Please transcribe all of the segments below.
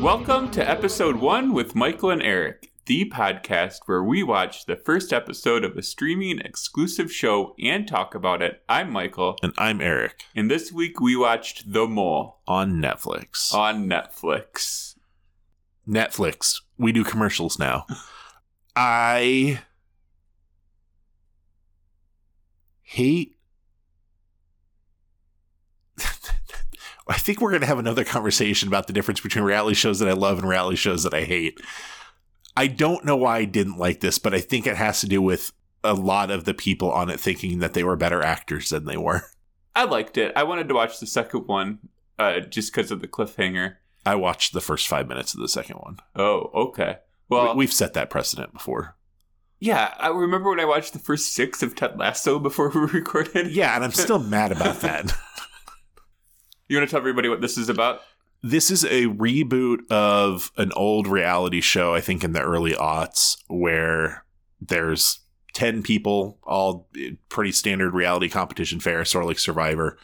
Welcome to episode one with Michael and Eric, the podcast where we watch the first episode of a streaming exclusive show and talk about it. I'm Michael, And I'm Eric and this week we watched The Mole on Netflix. on Netflix. Netflix. We do commercials now. I hate. I think we're going to have another conversation about the difference between reality shows that I love and reality shows that I hate. I don't know why I didn't like this, but I think it has to do with a lot of the people on it thinking that they were better actors than they were. I liked it. I wanted to watch the second one uh, just because of the cliffhanger. I watched the first five minutes of the second one. Oh, okay. Well, We- We've set that precedent before. yeah, I remember when I watched the first six of Ted Lasso before we recorded. Yeah, and I'm still mad about that. You want to tell everybody what this is about? This is a reboot of an old reality show, I think in the early aughts, where there's 10 people, all pretty standard reality competition fare, sort of like Survivor,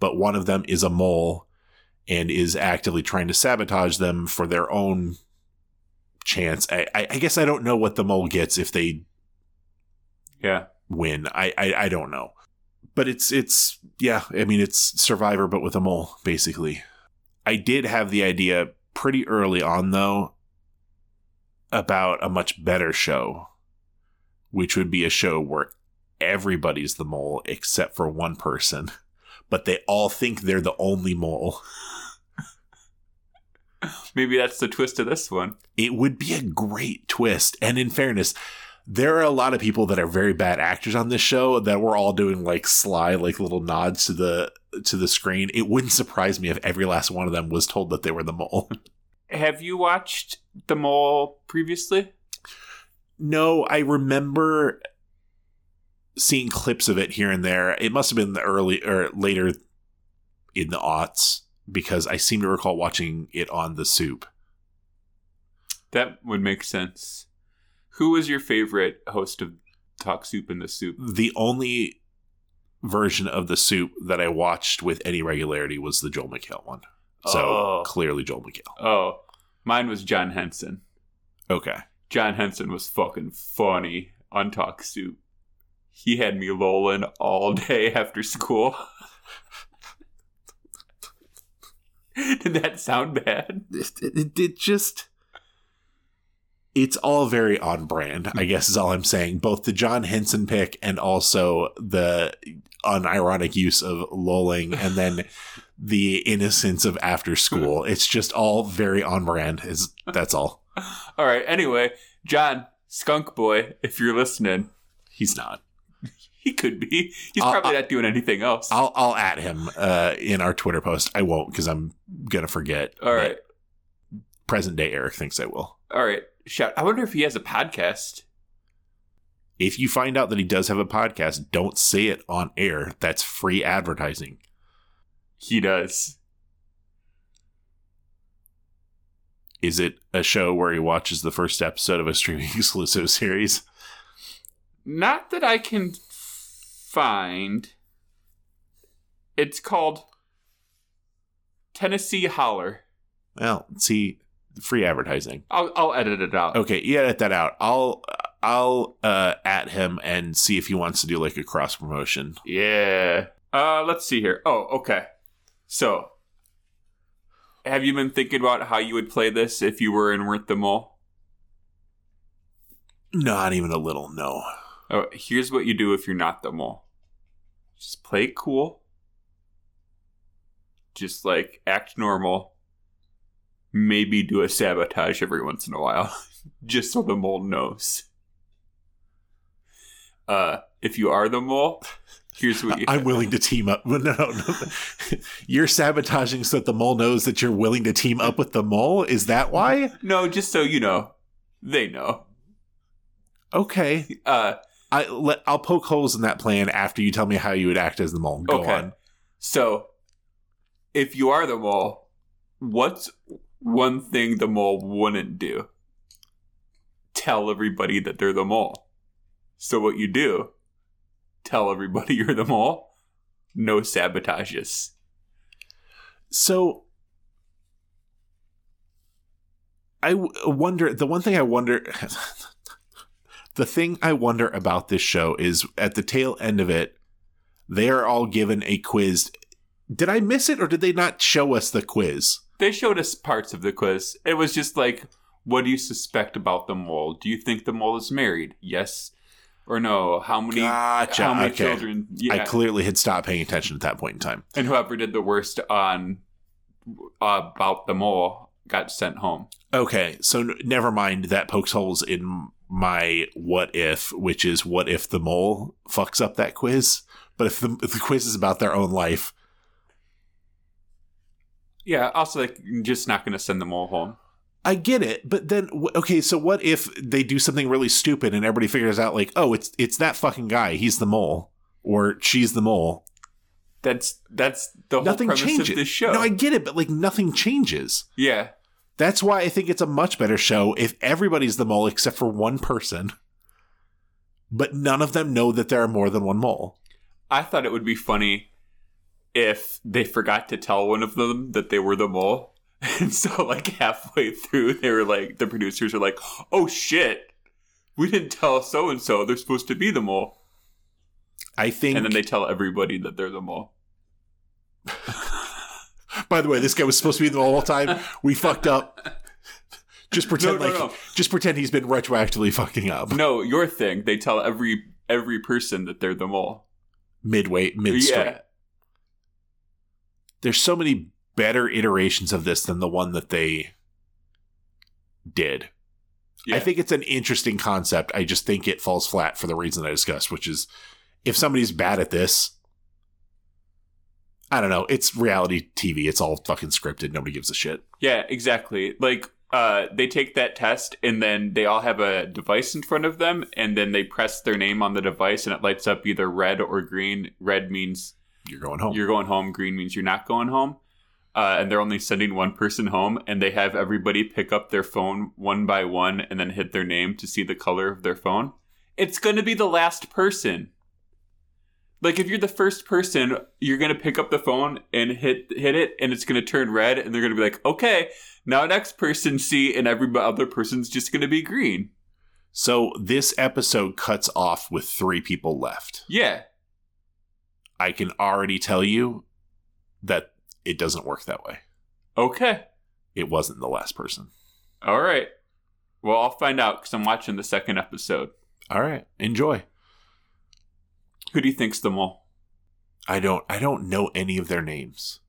but one of them is a mole and is actively trying to sabotage them for their own chance. I, I, I guess I don't know what the mole gets if they Yeah. win. I, I I don't know. But it's it's yeah, I mean it's Survivor but with a mole basically. I did have the idea pretty early on though about a much better show which would be a show where everybody's the mole except for one person, but they all think they're the only mole. Maybe that's the twist of this one. It would be a great twist. And in fairness, there are a lot of people that are very bad actors on this show that were all doing like sly, like little nods to the to the screen. It wouldn't surprise me if every last one of them was told that they were the mole. Have you watched The Mole previously? no, I remember seeing clips of it here and there. It must have been the early or later in the aughts because I seem to recall watching it on the soup. That would make sense. Who was your favorite host of Talk Soup in the Soup? the only version of the soup that I watched with any regularity was the Joel McHale one. So Oh. clearly Joel McHale. Oh, mine was John Henson. Okay. John Henson was fucking funny on Talk Soup. He had me lolling all day after school. Did that sound bad? It, it, it just it's all very on brand, I guess is all I'm saying. Both the John Henson pick and also the unironic use of lolling and then the innocence of after school. It's just all very on brand. Is that's all. All right. Anyway, John Skunk Boy, if you're listening, He's not. he could be. He's I'll- probably I'll- not doing anything else. I'll I'll at him uh, in our Twitter post. I won't because I'm gonna forget. All right. Present day Eric thinks I will. All right. Shout. I wonder if he has a podcast. If you find out that he does have a podcast, don't say it on air. That's free advertising. He does. Is it a show where he watches the first episode of a streaming exclusive series? Not that I can find. It's called Tennessee Holler. Well, see, free advertising. I'll I'll edit it out. Okay, you edit that out. I'll I'll uh, at him and see if he wants to do like a cross promotion. Yeah. Uh, let's see here. Oh, okay. So, have you been thinking about how you would play this if you were in Weren't the Mole? Not even a little. No. Oh, here's what you do if you're not the mole. Just play cool. Just like act normal. Maybe do a sabotage every once in a while, just so the mole knows. Uh, if you are the mole, here's what you. I'm willing to team up. No, no, no. You're sabotaging so that the mole knows that you're willing to team up with the mole. Is that why? No, just so you know, they know. Okay. Uh, I let I'll poke holes in that plan after you tell me how you would act as the mole. Go Okay. on. so if you are the mole, what's one thing the mole wouldn't do? Tell everybody that they're the mole. So what you do tell everybody you're the mole. No sabotages. So I w- wonder the one thing I wonder the thing I wonder about this show is at the tail end of it they are all given a quiz. Did I miss it or did they not show us the quiz? They showed us parts of the quiz. It was just like, what do you suspect about the mole? Do you think the mole is married? Yes or no? How many? Gotcha. How many Okay. children? Yeah. I clearly had stopped paying attention at that point in time. and whoever did the worst on uh, about the mole got sent home. Okay, so n- never mind that pokes holes in my what if, which is what if the mole fucks up that quiz? But if the, if the quiz is about their own life, Yeah. Also, like, just not going to send the mole home. I get it. But then, okay, so what if they do something really stupid and everybody figures out like, oh, it's it's that fucking guy, he's the mole, or she's the mole. That's that's the whole nothing premise changes. of this show. No, I get it, but like nothing changes. yeah. That's why I think it's a much better show if everybody's the mole except for one person. But none of them know that there are more than one mole. I thought it would be funny if they forgot to tell one of them that they were the mole. And so, like, halfway through, they were like, the producers are like, oh shit, we didn't tell so and so they're supposed to be the mole. I think. And then they tell everybody that they're the mole. by the way, this guy was supposed to be the mole all the time. We fucked up. Just pretend No, no, like no. just pretend he's been retroactively fucking up. No, your thing, they tell every every person that they're the mole. Midway, midstream. Yeah. There's so many better iterations of this than the one that they did. yeah. I think it's an interesting concept. I just think it falls flat for the reason I discussed, which is if somebody's bad at this, I don't know. It's reality TV. It's all fucking scripted. Nobody gives a shit. Yeah, exactly. Like uh, they take that test and then they all have a device in front of them and then they press their name on the device and it lights up either red or green. Red means You're going home. you're going home, green means you're not going home. Uh, and they're only sending one person home and they have everybody pick up their phone one by one and then hit their name to see the color of their phone. It's going to be the last person. Like if you're the first person, you're gonna pick up the phone and hit hit it, and it's gonna turn red, and they're gonna be like, "Okay, now next person see," and every other person's just gonna be green. so this episode cuts off with three people left. Yeah, I can already tell you that it doesn't work that way. okay, It wasn't the last person. all right. Well, I'll find out because I'm watching the second episode. All right. Enjoy. Who do you think's the mole? I don't I don't know any of their names.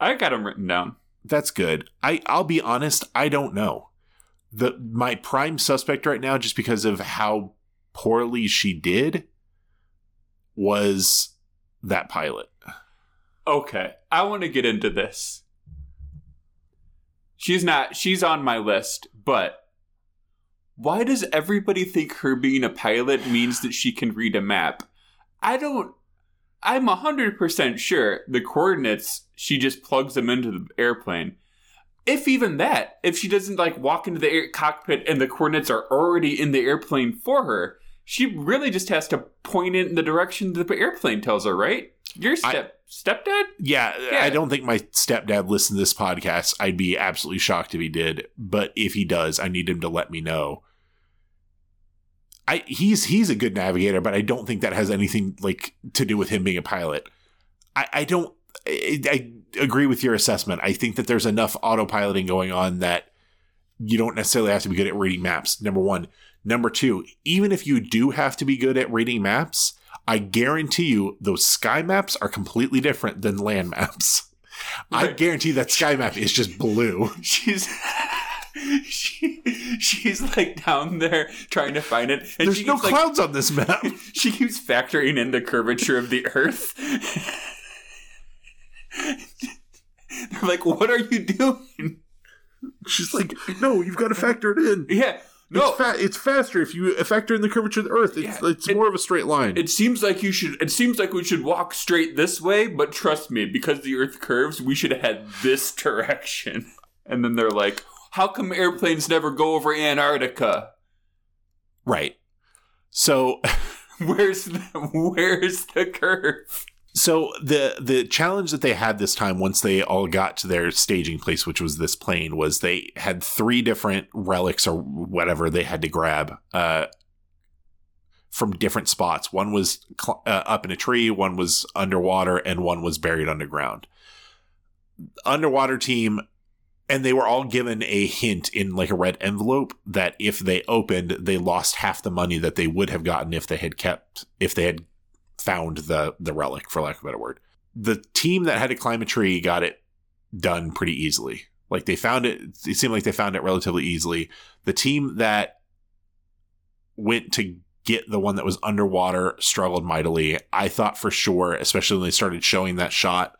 I got them written down. That's good. I I'll be honest, I don't know. The my prime suspect right now just because of how poorly she did was that pilot. Okay, I want to get into this. She's not, she's on my list, but why does everybody think her being a pilot means that she can read a map? I don't, I'm 100% sure the coordinates, she just plugs them into the airplane. If even that, if she doesn't like walk into the air cockpit and the coordinates are already in the airplane for her, she really just has to point it in the direction the airplane tells her, right? Your step stepdad? Yeah, Yeah. I don't think my stepdad listened to this podcast. I'd be absolutely shocked if he did, but if he does, I need him to let me know. I he's he's a good navigator, but I don't think that has anything like to do with him being a pilot. I, I don't I, I agree with your assessment. I think that there's enough autopiloting going on that you don't necessarily have to be good at reading maps. Number one. Number two, even if you do have to be good at reading maps, I guarantee you those sky maps are completely different than land maps. I guarantee that sky map is just blue. she's she she's like down there trying to find it and There's she no like, clouds on this map. she keeps factoring in the curvature of the earth they're like what are you doing She's like, no, you've got to factor it in. yeah no It's, fa- it's faster if you factor in the curvature of the Earth. It's, Yeah, it's it- more of a straight line. it seems like you should it seems like we should walk straight this way but trust me because the earth curves we should have had this direction and then they're like how come airplanes never go over antarctica right. So Where's the where's the curve? So the the challenge that they had this time, once they all got to their staging place, which was this plane, was they had three different relics or whatever they had to grab uh, from different spots. One was cl- uh, up in a tree, one was underwater, and one was buried underground. Underwater team, and they were all given a hint in like a red envelope that if they opened, they lost half the money that they would have gotten if they had kept if they had found the the relic, for lack of a better word. The team that had to climb a tree got it done pretty easily. Like they found it, it seemed like they found it relatively easily. The team that went to get the one that was underwater struggled mightily. I thought for sure, especially when they started showing that shot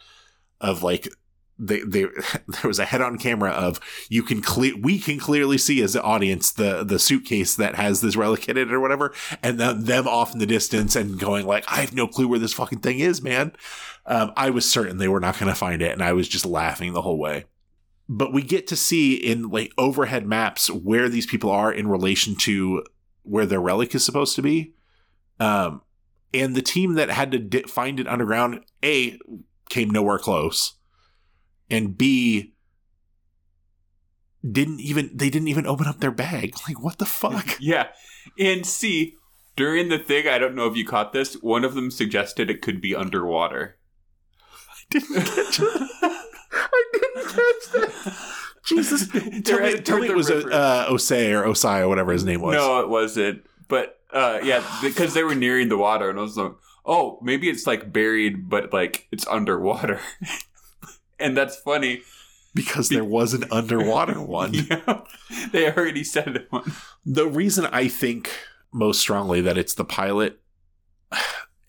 of like they they there was a head on camera of you can clear we can clearly see as the audience the the suitcase that has this relic in it or whatever and then them off in the distance and going like I have no clue where this fucking thing is man. Um, I was certain they were not going to find it and I was just laughing the whole way. But we get to see in like overhead maps where these people are in relation to where their relic is supposed to be. Um and the team that had to di- find it underground a came nowhere close and B didn't even they didn't even open up their bag. Like what the fuck? Yeah. And C, during the thing, I don't know if you caught this, one of them suggested it could be underwater. I didn't catch it. I didn't catch that. Jesus, tell me, tell me it was river. uh, Osei or Osai or whatever his name was. No, it wasn't. But uh, yeah, because they were nearing the water, and I was like, oh, maybe it's like buried, but like it's underwater. And that's funny. because there was an underwater one. Yeah, they already said one. the reason I think most strongly that it's the pilot.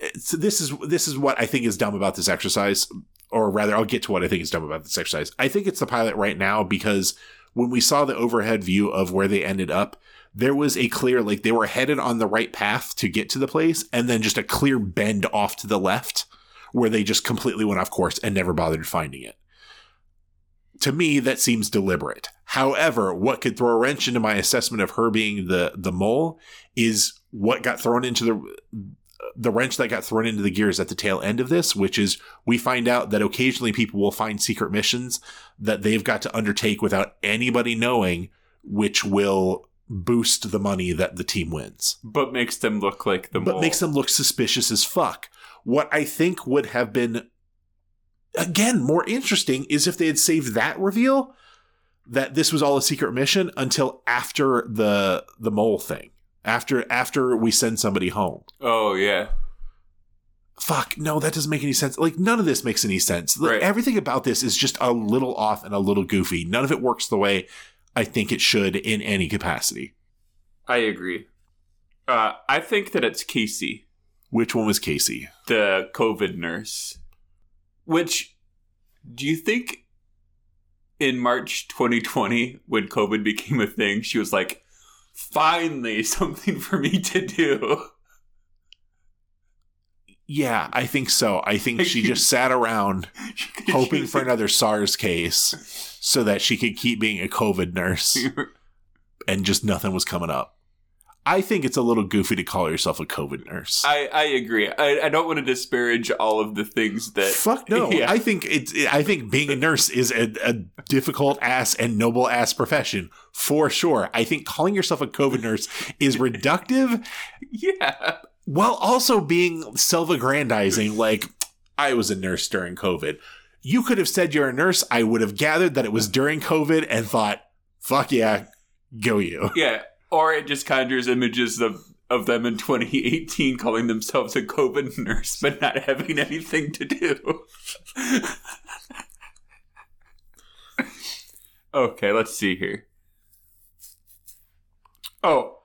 It's, this is this is what I think is dumb about this exercise, or rather, I'll get to what I think is dumb about this exercise. I think it's the pilot right now because when we saw the overhead view of where they ended up, there was a clear like they were headed on the right path to get to the place, and then just a clear bend off to the left where they just completely went off course and never bothered finding it to me that seems deliberate however what could throw a wrench into my assessment of her being the the mole is what got thrown into the the wrench that got thrown into the gears at the tail end of this which is we find out that occasionally people will find secret missions that they've got to undertake without anybody knowing which will boost the money that the team wins But makes them look like the but mole. makes them look suspicious as fuck. What I think would have been, again, more interesting is if they had saved that reveal that this was all a secret mission until after the the mole thing, after after we send somebody home. Oh yeah. Fuck, no, that doesn't make any sense. Like none of this makes any sense. Like, Right. Everything about this is just a little off and a little goofy. None of it works the way I think it should in any capacity. I agree. Uh, I think that it's Casey, Which one was Casey? the COVID nurse. Which, do you think in March 2020, when COVID became a thing, she was like, finally something for me to do? Yeah, I think so. I think she just sat around hoping for another SARS case so that she could keep being a COVID nurse and just nothing was coming up. I think it's a little goofy to call yourself a COVID nurse. I, I agree. I, I don't want to disparage all of the things that. Fuck no. Yeah. I think it's I think being a nurse is a, a difficult ass and noble ass profession for sure. I think calling yourself a COVID nurse is reductive yeah. while also being self-aggrandizing like I was a nurse during COVID. You could have said you're a nurse. I would have gathered that it was during COVID and thought, fuck yeah, go you. Yeah. Or it just conjures images of, of them in 2018 calling themselves a COVID nurse, but not having anything to do. okay, let's see here. Oh,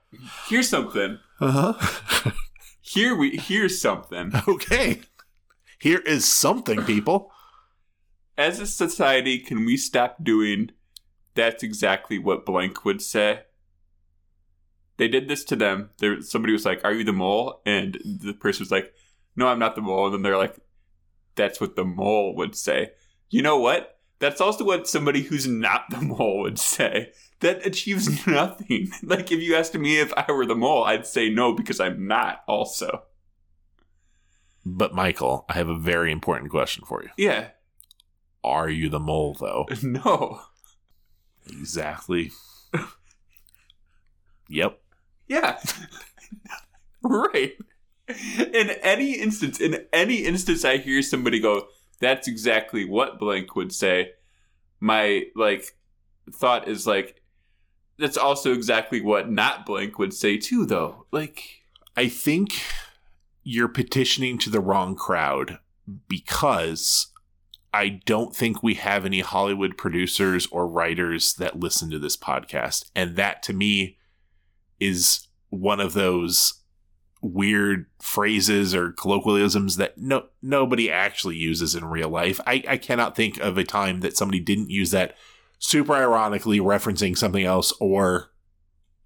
here's something. Uh-huh. Here we here's something. okay. Here is something, people. As a society, can we stop doing that's exactly what blank would say? They did this to them. There somebody was like, Are you the mole? And the person was like, No, I'm not the mole. And then they're like, That's what the mole would say. You know what? That's also what somebody who's not the mole would say. That achieves nothing. like if you asked me if I were the mole, I'd say no because I'm not also. But Michael, I have a very important question for you. Yeah. Are you the mole though? No. Exactly. yep. Yeah. right. In any instance, in any instance I hear somebody go, that's exactly what blank would say, my like thought is like that's also exactly what not blank would say too though. Like I think you're petitioning to the wrong crowd because I don't think we have any Hollywood producers or writers that listen to this podcast. And that to me is one of those weird phrases or colloquialisms that no nobody actually uses in real life. I, I cannot think of a time that somebody didn't use that super ironically referencing something else or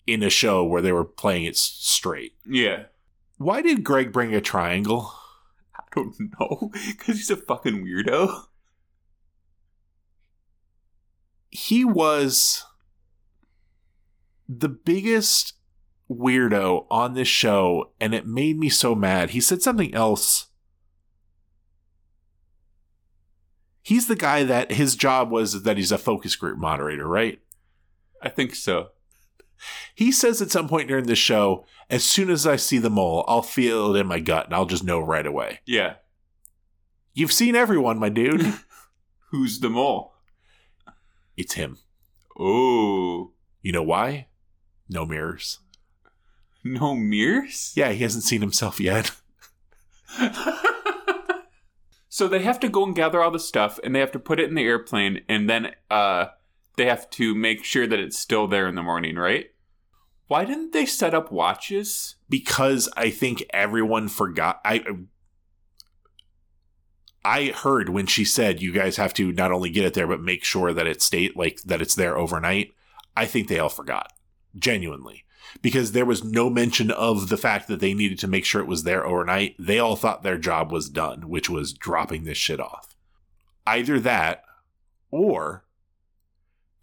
in a show where they were playing it straight. yeah. Why did Greg bring a triangle? I don't know. Cause he's a fucking weirdo. He was the biggest weirdo on this show, and it made me so mad. He said something else. He's the guy that his job was that he's a focus group moderator, right? I think so. He says at some point during the show, as soon as I see the mole, I'll feel it in my gut and I'll just know right away. Yeah. You've seen everyone, my dude. Who's the mole? it's him. Oh. You know why? No mirrors. No mirrors? Yeah, he hasn't seen himself yet. so they have to go and gather all the stuff and they have to put it in the airplane and then uh they have to make sure that it's still there in the morning, right? Why didn't they set up watches? because I think everyone forgot. I I heard when she said you guys have to not only get it there but make sure that it stayed like that it's there overnight. I think they all forgot genuinely because there was no mention of the fact that they needed to make sure it was there overnight. They all thought their job was done, which was dropping this shit off. Either that or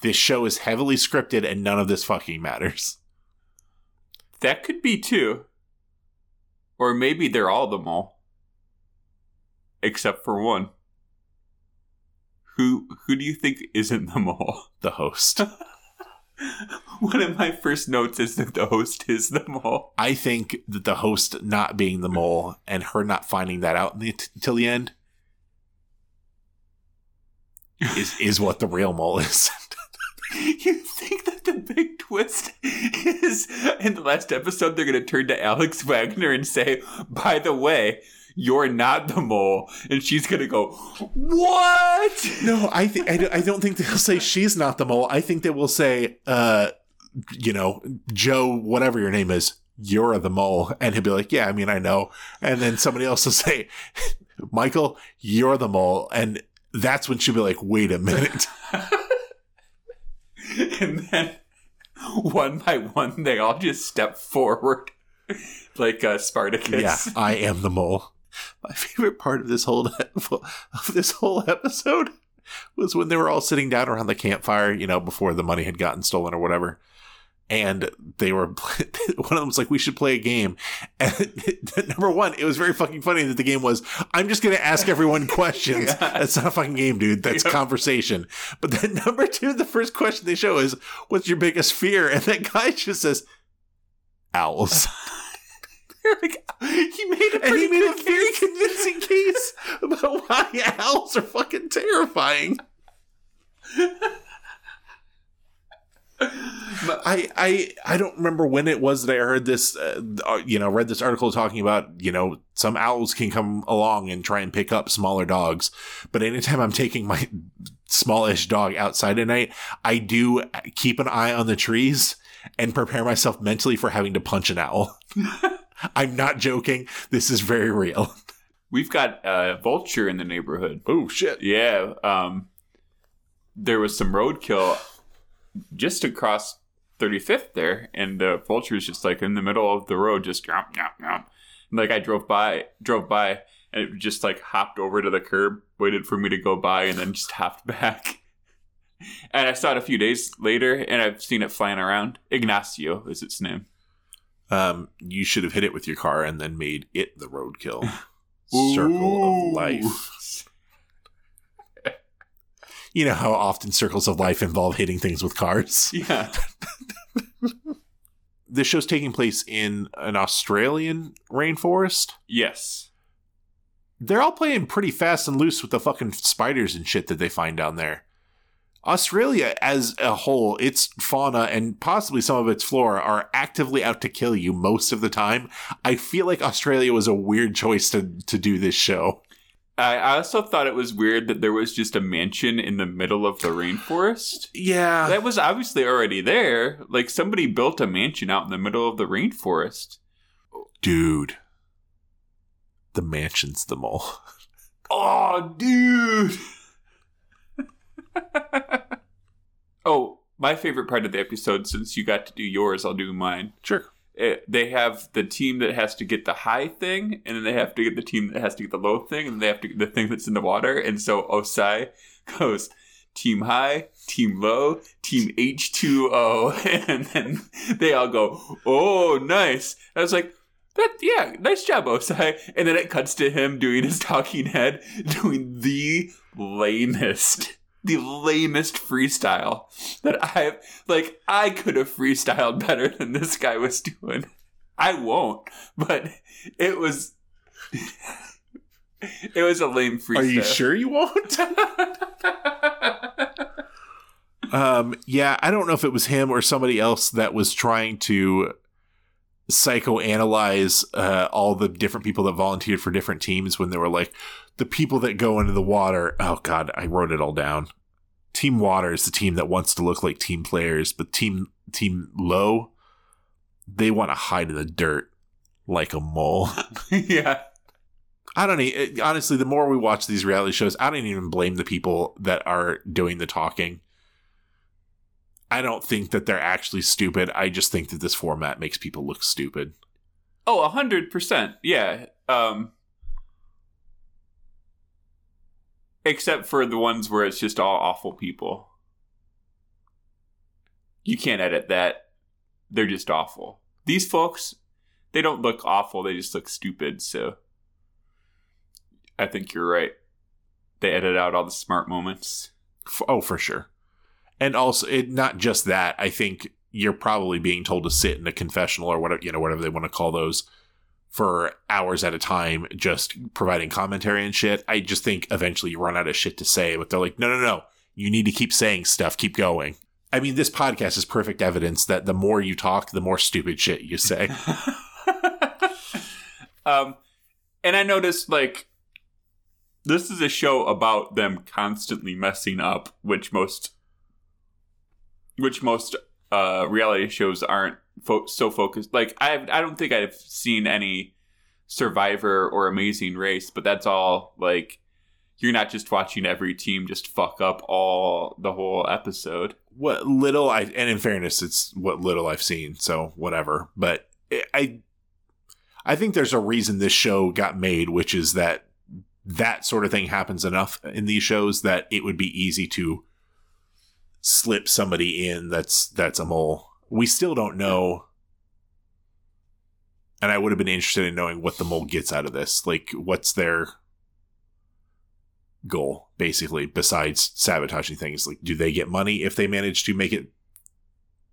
this show is heavily scripted and none of this fucking matters. That could be two. Or maybe they're all the mole. Except for one. Who who do you think isn't the mole? The host. One of my first notes is that the host is the mole. I think that the host not being the mole and her not finding that out the, the end is is what the real mole is. You think that the big twist is in the last episode they're going to turn to Alex Wagner and say, "By the way, you're not the mole," and she's going to go, "What?" no, I think I, don't- think they'll say she's not the mole. I think they will say, uh, you know, Joe, whatever your name is, you're the mole, and he'll be like, yeah, I mean, I know, and then somebody else will say, Michael, you're the mole, and that's when she'll be like, wait a minute. and then one by one they all just step forward like uh, Spartacus. Yeah, I am the mole. My favorite part of this whole of this whole episode was when they were all sitting down around the campfire, you know, before the money had gotten stolen or whatever. And they were one of them was like, "We should play a game." And number one, it was very fucking funny that the game was, "I'm just going to ask everyone questions." Yeah. That's not a fucking game, dude. That's Yep. conversation. But then number two, the first question they show is, "What's your biggest fear?" And that guy just says, "Owls." Like, he made a and he pretty made a very case. convincing case about why owls are fucking terrifying. I I I don't remember when it was that I heard this, uh, uh, you know, read this article talking about you know some owls can come along and try and pick up smaller dogs, but anytime I'm taking my smallish dog outside at night, I do keep an eye on the trees and prepare myself mentally for having to punch an owl. I'm not joking. This is very real. We've got a vulture in the neighborhood. Oh shit. Yeah, um, there was some roadkill just across 35th there, and the vulture is just like in the middle of the road, just yomp, yomp, yomp. And, like I drove by, drove by, and it just like hopped over to the curb, waited for me to go by, and then just hopped back. And I saw it a few days later, and I've seen it flying around. Ignacio is its name. Um, you should have hit it with your car and then made it the roadkill. circle of life. You know how often circles of life involve hitting things with cars? Yeah. This show's taking place in an Australian rainforest. Yes. They're all playing pretty fast and loose with the fucking spiders and shit that they find down there. Australia as a whole, its fauna and possibly some of its flora are actively out to kill you most of the time. I feel like Australia was a weird choice to, to do this show. I I also thought it was weird that there was just a mansion in the middle of the rainforest. Yeah. That was obviously already there. Like somebody built a mansion out in the middle of the rainforest. Dude. The mansion's the mole. Oh, dude. oh, my favorite part of the episode, since you got to do yours, I'll do mine. Sure. It, they have the team that has to get the high thing, and then they have to get the team that has to get the low thing, and they have to get the thing that's in the water. And so Osai goes team high, team low, team H2O, and then they all go, oh, nice. I was like, that, yeah, nice job, Osai. And then it cuts to him doing his talking head, doing the lamest, the lamest freestyle that I've, like, I could have freestyled better than this guy was doing. I won't, but it was, it was a lame freestyle. Are you sure you won't? um, yeah, I don't know if it was him or somebody else that was trying to psychoanalyze uh, all the different people that volunteered for different teams when they were like the people that go into the water. Oh God, I wrote it all down. Team Water is the team that wants to look like team players, but team Team Low, they want to hide in the dirt like a mole. yeah. I don't e- honestly. The more we watch these reality shows, I don't even blame the people that are doing the talking. I don't think that they're actually stupid. I just think that this format makes people look stupid. Oh, a hundred percent. Yeah. Um except for the ones where it's just all awful people. You can't edit that. They're just awful. These folks, they don't look awful, they just look stupid, so I think you're right. They edit out all the smart moments. F- oh, for sure. And also, it not just that. I think you're probably being told to sit in a confessional or whatever you know, whatever they want to call those, for hours at a time, just providing commentary and shit. I just think eventually you run out of shit to say. But they're like, no, no, no. You need to keep saying stuff. Keep going. I mean, this podcast is perfect evidence that the more you talk, the more stupid shit you say. um, and I noticed like this is a show about them constantly messing up, which most which most uh, reality shows aren't fo- so focused. Like I I don't think I've seen any Survivor or Amazing Race, but that's all like you're not just watching every team just fuck up all the whole episode. what little I and in fairness, it's what little I've seen, so whatever. But I I think there's a reason this show got made, which is that that sort of thing happens enough in these shows that it would be easy to slip somebody in that's that's a mole. We still don't know and I would have been interested in knowing what the mole gets out of this. Like what's their goal basically besides sabotaging things like do they get money if they manage to make it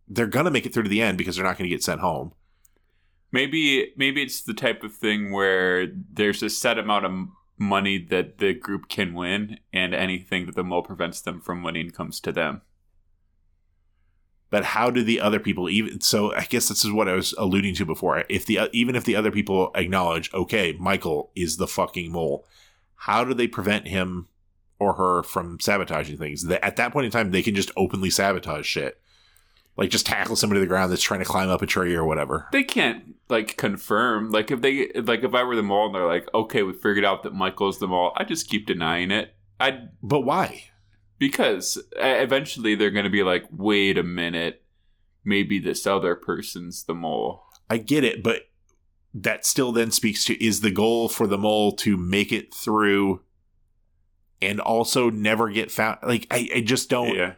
they're gonna make it through to the end because they're not gonna get sent home Maybe maybe it's the type of thing where there's a set amount of money that the group can win, and anything that the mole prevents them from winning comes to them. But how do the other people even so i guess this is what i was alluding to before if the even if the other people acknowledge okay michael is the fucking mole how do they prevent him or her from sabotaging things at that point in time they can just openly sabotage shit like just tackle somebody to the ground that's trying to climb up a tree or whatever They can't like confirm. Like if they like if I were the mole and they're like, okay, we figured out that Michael's the mole. I just keep denying it. I but why because eventually they're gonna be like, wait a minute, maybe this other person's the mole. I get it, but that still then speaks to is the goal for the mole to make it through and also never get found like I, I just don't Yeah.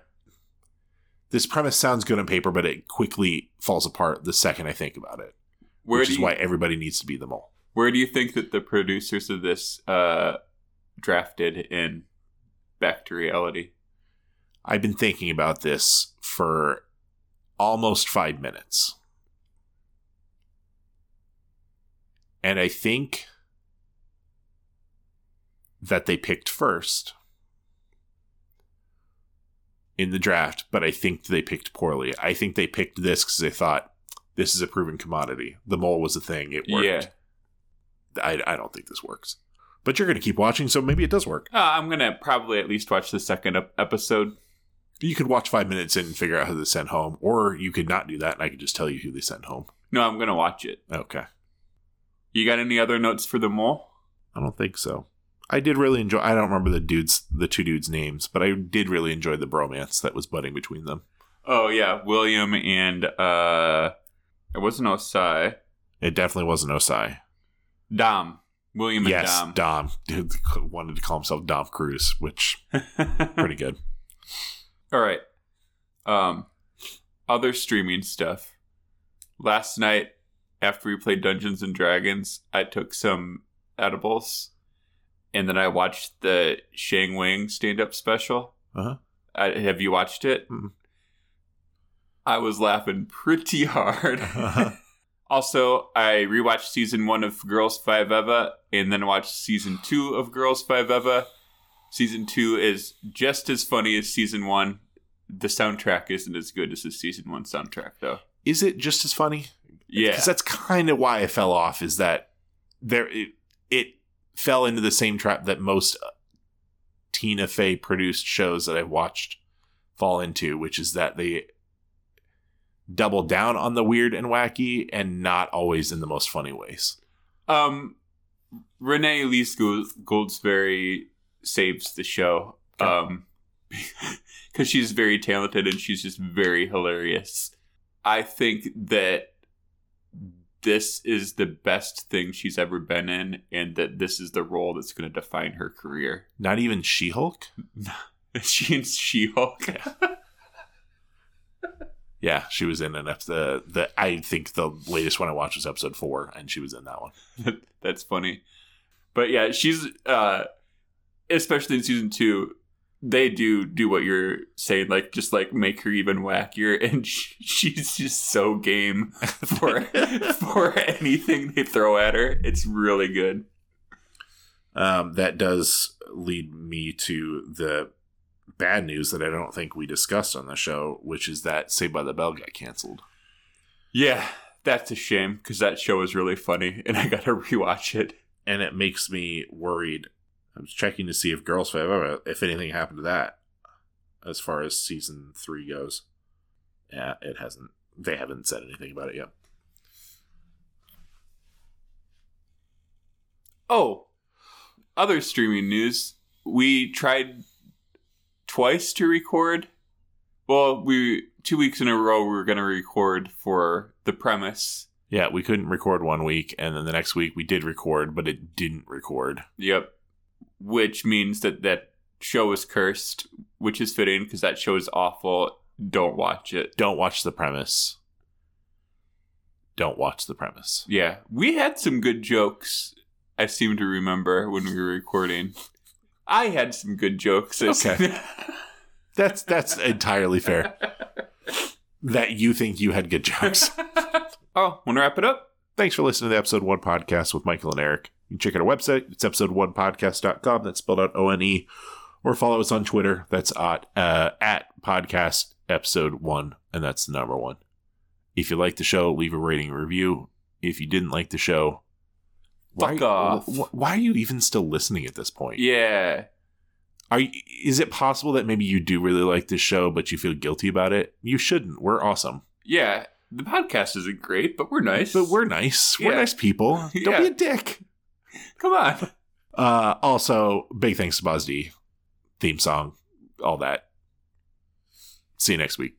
this premise sounds good on paper, but it quickly falls apart the second I think about it. Where which is you, why everybody needs to be the mole. Where do you think that the producers of this uh, drafted in Back to Reality? I've been thinking about this for almost five minutes. And I think that they picked first in the draft, but I think they picked poorly. I think they picked this because they thought this is a proven commodity. The mole was a thing. It worked. Yeah. I, I don't think this works. But you're going to keep watching, so maybe it does work. Uh, I'm gonna probably at least watch the second episode. You could watch five minutes in and figure out who they sent home, or you could not do that, and I could just tell you who they sent home. No, I'm gonna watch it. Okay. You got any other notes for the mole? I don't think so. I did really enjoy. I don't remember the dudes, the two dudes' names, but I did really enjoy the bromance that was budding between them. Oh yeah, William and uh, it wasn't Osai. It definitely wasn't Osai. Dom. William and yes, Dom. Dom Dude, wanted to call himself Dom Cruz, which pretty good. All right. Um, other streaming stuff. Last night, after we played Dungeons and Dragons, I took some edibles, and then I watched the Sheng Wang stand-up special. Uh-huh. I, have you watched it? Mm-mm. I was laughing pretty hard. Uh-huh. also, I rewatched season one of Girls Five Eva, and then watched season two of Girls Five Eva. Season two is just as funny as season one. The soundtrack isn't as good as the season one soundtrack, though. Is it just as funny? Yeah, because that's kind of why I fell off. Is that there? It, it fell into the same trap that most uh, Tina Fey produced shows that I've watched fall into, which is that they double down on the weird and wacky, and not always in the most funny ways. Um, Renee Elise Goldsberry saves the show. Okay. Um, because she's very talented and she's just very hilarious. I think that this is the best thing she's ever been in, and that this is the role that's going to define her career. Not even She Hulk. she and She Hulk. Yeah, she was in an episode. The, the I think the latest one I watched was episode four, and she was in that one. That's funny. But yeah, she's uh especially in season 2, they do do what you're saying like just like make her even wackier and sh- she's just so game for for anything they throw at her. It's really good. Um, that does lead me to the bad news that I don't think we discussed on the show, which is that Saved by the Bell got canceled. Yeah, that's a shame cuz that show is really funny and I got to rewatch it. and it makes me worried. I was checking to see if Girls Five oh, if anything happened to that, as far as season three goes. Yeah, it hasn't. They haven't said anything about it yet. Oh, other streaming news. We tried twice to record. Well, we two weeks in a row we were going to record for the premise. Yeah, we couldn't record one week, and then the next week we did record, but it didn't record. Yep. Which means that that show is cursed, which is fitting because that show is awful. Don't watch it. Don't watch the premise. Don't watch the premise. Yeah, we had some good jokes. I seem to remember when we were recording. I had some good jokes. Okay. That's that's entirely fair. That you think you had good jokes. oh, want to wrap it up? Thanks for listening to the episode one podcast with Michael and Eric. You can check out our website. It's episode one podcast.com. That's spelled out O N E. Or follow us on Twitter. That's at, uh, at podcast episode one. And that's the number one. If you like the show, leave a rating and review. If you didn't like the show, Fuck why, off. Why are you even still listening at this point? Yeah. Are you, is it possible that maybe you do really like this show, but you feel guilty about it? You shouldn't. We're awesome. Yeah. The podcast isn't great, but we're nice. But we're nice. We're Yeah. nice people. Don't Yeah. be a dick. Come on. Uh, also, big thanks to Buzz. Theme song, all that. See you next week.